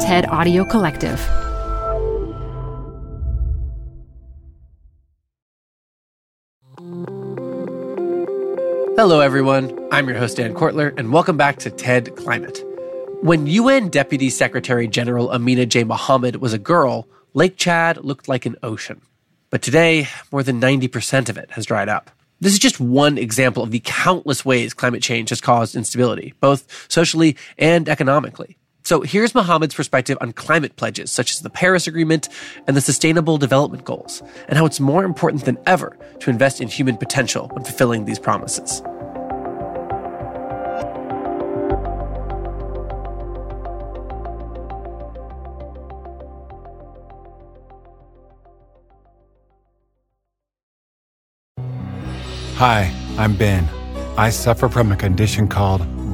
TED Audio Collective. Hello, everyone. I'm your host, Dan Kwartler, and welcome back to TED Climate. When UN Deputy Secretary General Amina J. Mohammed was a girl, Lake Chad looked like an ocean. But today, more than 90% of it has dried up. This is just one example of the countless ways climate change has caused instability, both socially and economically. So here's Mohammed's perspective on climate pledges, such as the Paris Agreement and the Sustainable Development Goals, and how it's more important than ever to invest in human potential when fulfilling these promises. Hi, I'm Ben. I suffer from a condition called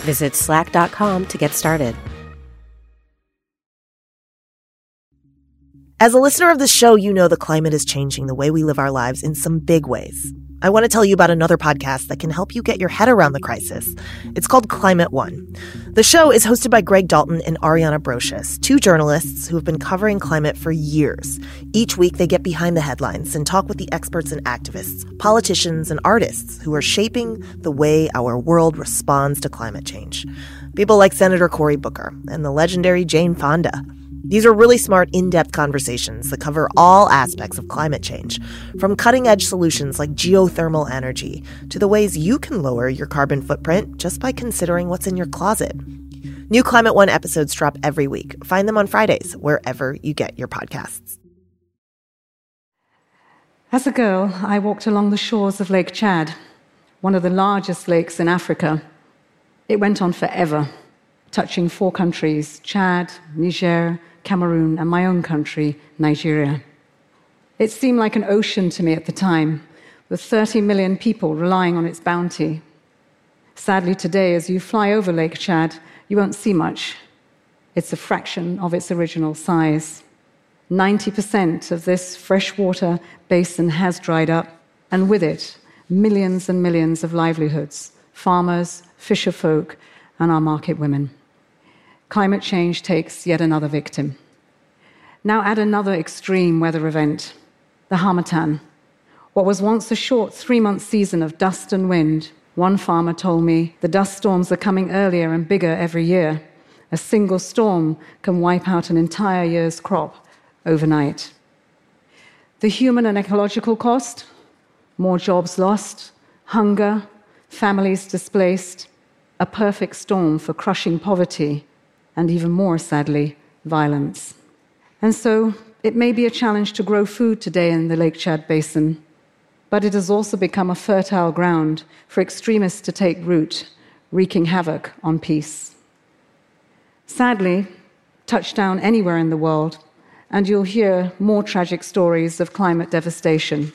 Visit slack.com to get started. As a listener of the show, you know the climate is changing the way we live our lives in some big ways. I want to tell you about another podcast that can help you get your head around the crisis. It's called Climate One. The show is hosted by Greg Dalton and Ariana Brocious, two journalists who have been covering climate for years. Each week, they get behind the headlines and talk with the experts and activists, politicians, and artists who are shaping the way our world responds to climate change. People like Senator Cory Booker and the legendary Jane Fonda. These are really smart, in depth conversations that cover all aspects of climate change, from cutting edge solutions like geothermal energy to the ways you can lower your carbon footprint just by considering what's in your closet. New Climate One episodes drop every week. Find them on Fridays, wherever you get your podcasts. As a girl, I walked along the shores of Lake Chad, one of the largest lakes in Africa. It went on forever, touching four countries Chad, Niger, Cameroon, and my own country, Nigeria. It seemed like an ocean to me at the time, with 30 million people relying on its bounty. Sadly, today, as you fly over Lake Chad, you won't see much. It's a fraction of its original size. 90% of this freshwater basin has dried up, and with it, millions and millions of livelihoods farmers, fisherfolk, and our market women. Climate change takes yet another victim. Now add another extreme weather event the Harmattan. What was once a short three month season of dust and wind, one farmer told me the dust storms are coming earlier and bigger every year. A single storm can wipe out an entire year's crop overnight. The human and ecological cost more jobs lost, hunger, families displaced, a perfect storm for crushing poverty and even more, sadly, violence. And so it may be a challenge to grow food today in the Lake Chad Basin, but it has also become a fertile ground for extremists to take root, wreaking havoc on peace. Sadly, touch down anywhere in the world, and you'll hear more tragic stories of climate devastation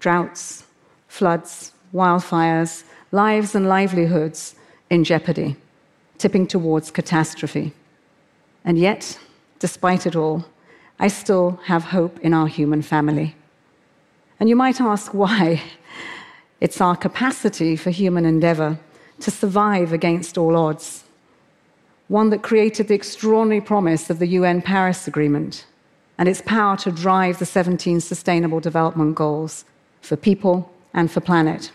droughts, floods, wildfires, lives and livelihoods in jeopardy tipping towards catastrophe. And yet, despite it all, I still have hope in our human family. And you might ask why. It's our capacity for human endeavor to survive against all odds. One that created the extraordinary promise of the UN Paris Agreement and its power to drive the 17 Sustainable Development Goals for people and for planet.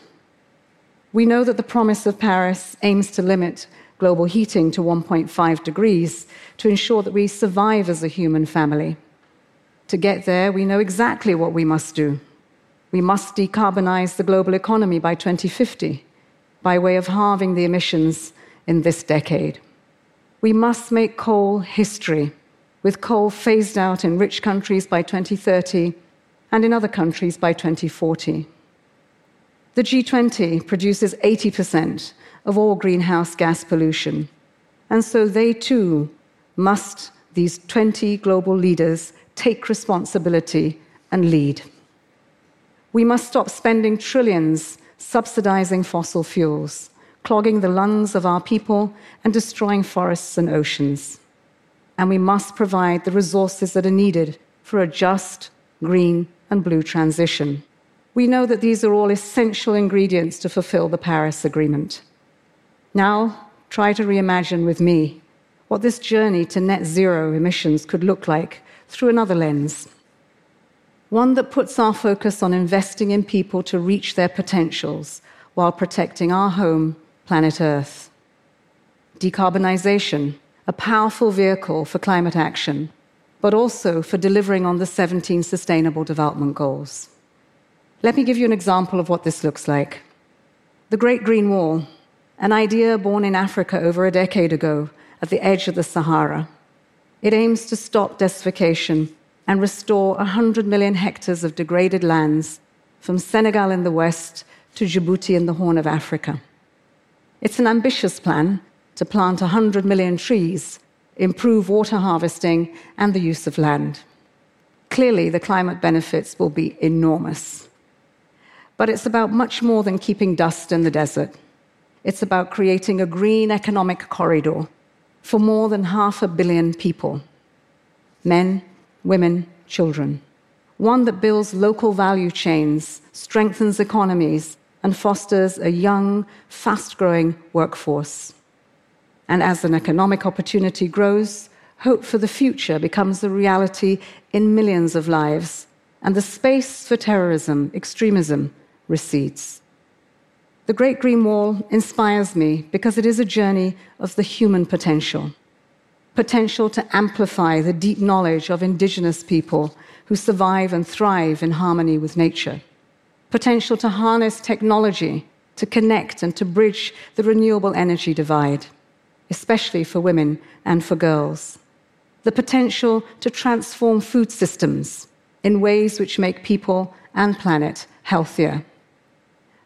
We know that the promise of Paris aims to limit global heating to 1.5 degrees to ensure that we survive as a human family. To get there, we know exactly what we must do. We must decarbonize the global economy by 2050 by way of halving the emissions in this decade. We must make coal history, with coal phased out in rich countries by 2030 and in other countries by 2040. The G20 produces 80% of all greenhouse gas pollution, and so they too must, these 20 global leaders, take responsibility and lead. We must stop spending trillions subsidizing fossil fuels, clogging the lungs of our people, and destroying forests and oceans. And we must provide the resources that are needed for a just, green, and blue transition. We know that these are all essential ingredients to fulfill the Paris Agreement. Now, try to reimagine with me what this journey to net zero emissions could look like through another lens. One that puts our focus on investing in people to reach their potentials while protecting our home, planet Earth. Decarbonization, a powerful vehicle for climate action, but also for delivering on the 17 Sustainable Development Goals. Let me give you an example of what this looks like. The Great Green Wall, an idea born in Africa over a decade ago at the edge of the Sahara. It aims to stop desertification and restore 100 million hectares of degraded lands from Senegal in the west to Djibouti in the Horn of Africa. It's an ambitious plan to plant 100 million trees, improve water harvesting, and the use of land. Clearly, the climate benefits will be enormous. But it's about much more than keeping dust in the desert. It's about creating a green economic corridor for more than half a billion people men, women, children. One that builds local value chains, strengthens economies, and fosters a young, fast growing workforce. And as an economic opportunity grows, hope for the future becomes a reality in millions of lives, and the space for terrorism, extremism, recedes. The Great Green Wall inspires me because it is a journey of the human potential potential to amplify the deep knowledge of indigenous people who survive and thrive in harmony with nature potential to harness technology to connect and to bridge the renewable energy divide, especially for women and for girls. The potential to transform food systems in ways which make people and planet healthier.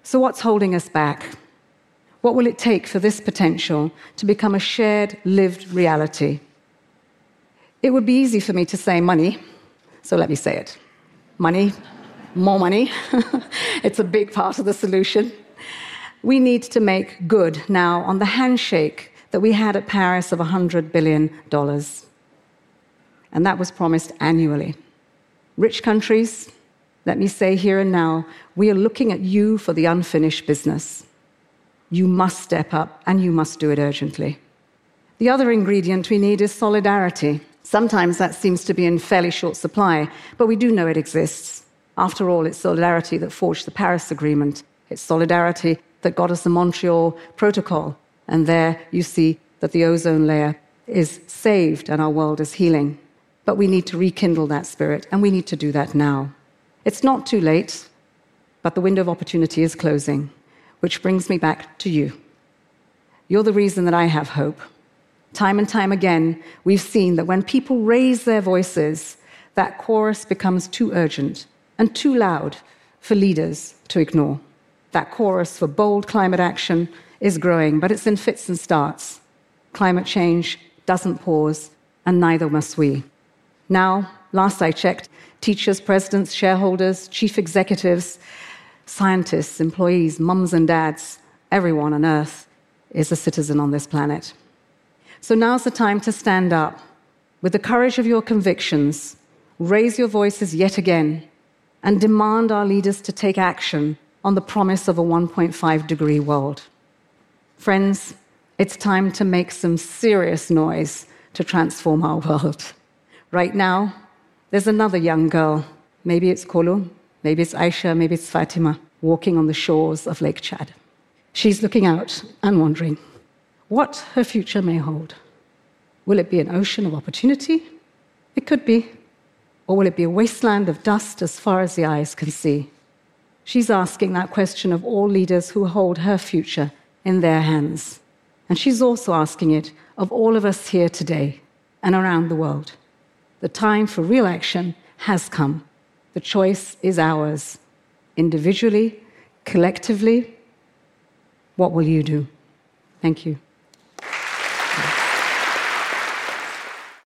So, what's holding us back? What will it take for this potential to become a shared, lived reality? It would be easy for me to say money, so let me say it. Money more money. it's a big part of the solution. We need to make good now on the handshake that we had at Paris of $100 billion. And that was promised annually. Rich countries, let me say here and now, we are looking at you for the unfinished business. You must step up and you must do it urgently. The other ingredient we need is solidarity. Sometimes that seems to be in fairly short supply, but we do know it exists. After all, it's solidarity that forged the Paris Agreement. It's solidarity that got us the Montreal Protocol. And there you see that the ozone layer is saved and our world is healing. But we need to rekindle that spirit, and we need to do that now. It's not too late, but the window of opportunity is closing, which brings me back to you. You're the reason that I have hope. Time and time again, we've seen that when people raise their voices, that chorus becomes too urgent and too loud for leaders to ignore. That chorus for bold climate action is growing, but it's in fits and starts. Climate change doesn't pause, and neither must we. Now, last I checked, teachers, presidents, shareholders, chief executives, scientists, employees, mums and dads, everyone on earth is a citizen on this planet. So now's the time to stand up with the courage of your convictions, raise your voices yet again and demand our leaders to take action on the promise of a 1.5 degree world. Friends, it's time to make some serious noise to transform our world. Right now, there's another young girl, maybe it's Kolo, maybe it's Aisha, maybe it's Fatima, walking on the shores of Lake Chad. She's looking out and wondering what her future may hold. Will it be an ocean of opportunity? It could be. Or will it be a wasteland of dust as far as the eyes can see? She's asking that question of all leaders who hold her future in their hands. And she's also asking it of all of us here today and around the world. The time for real action has come. The choice is ours. Individually, collectively, what will you do? Thank you.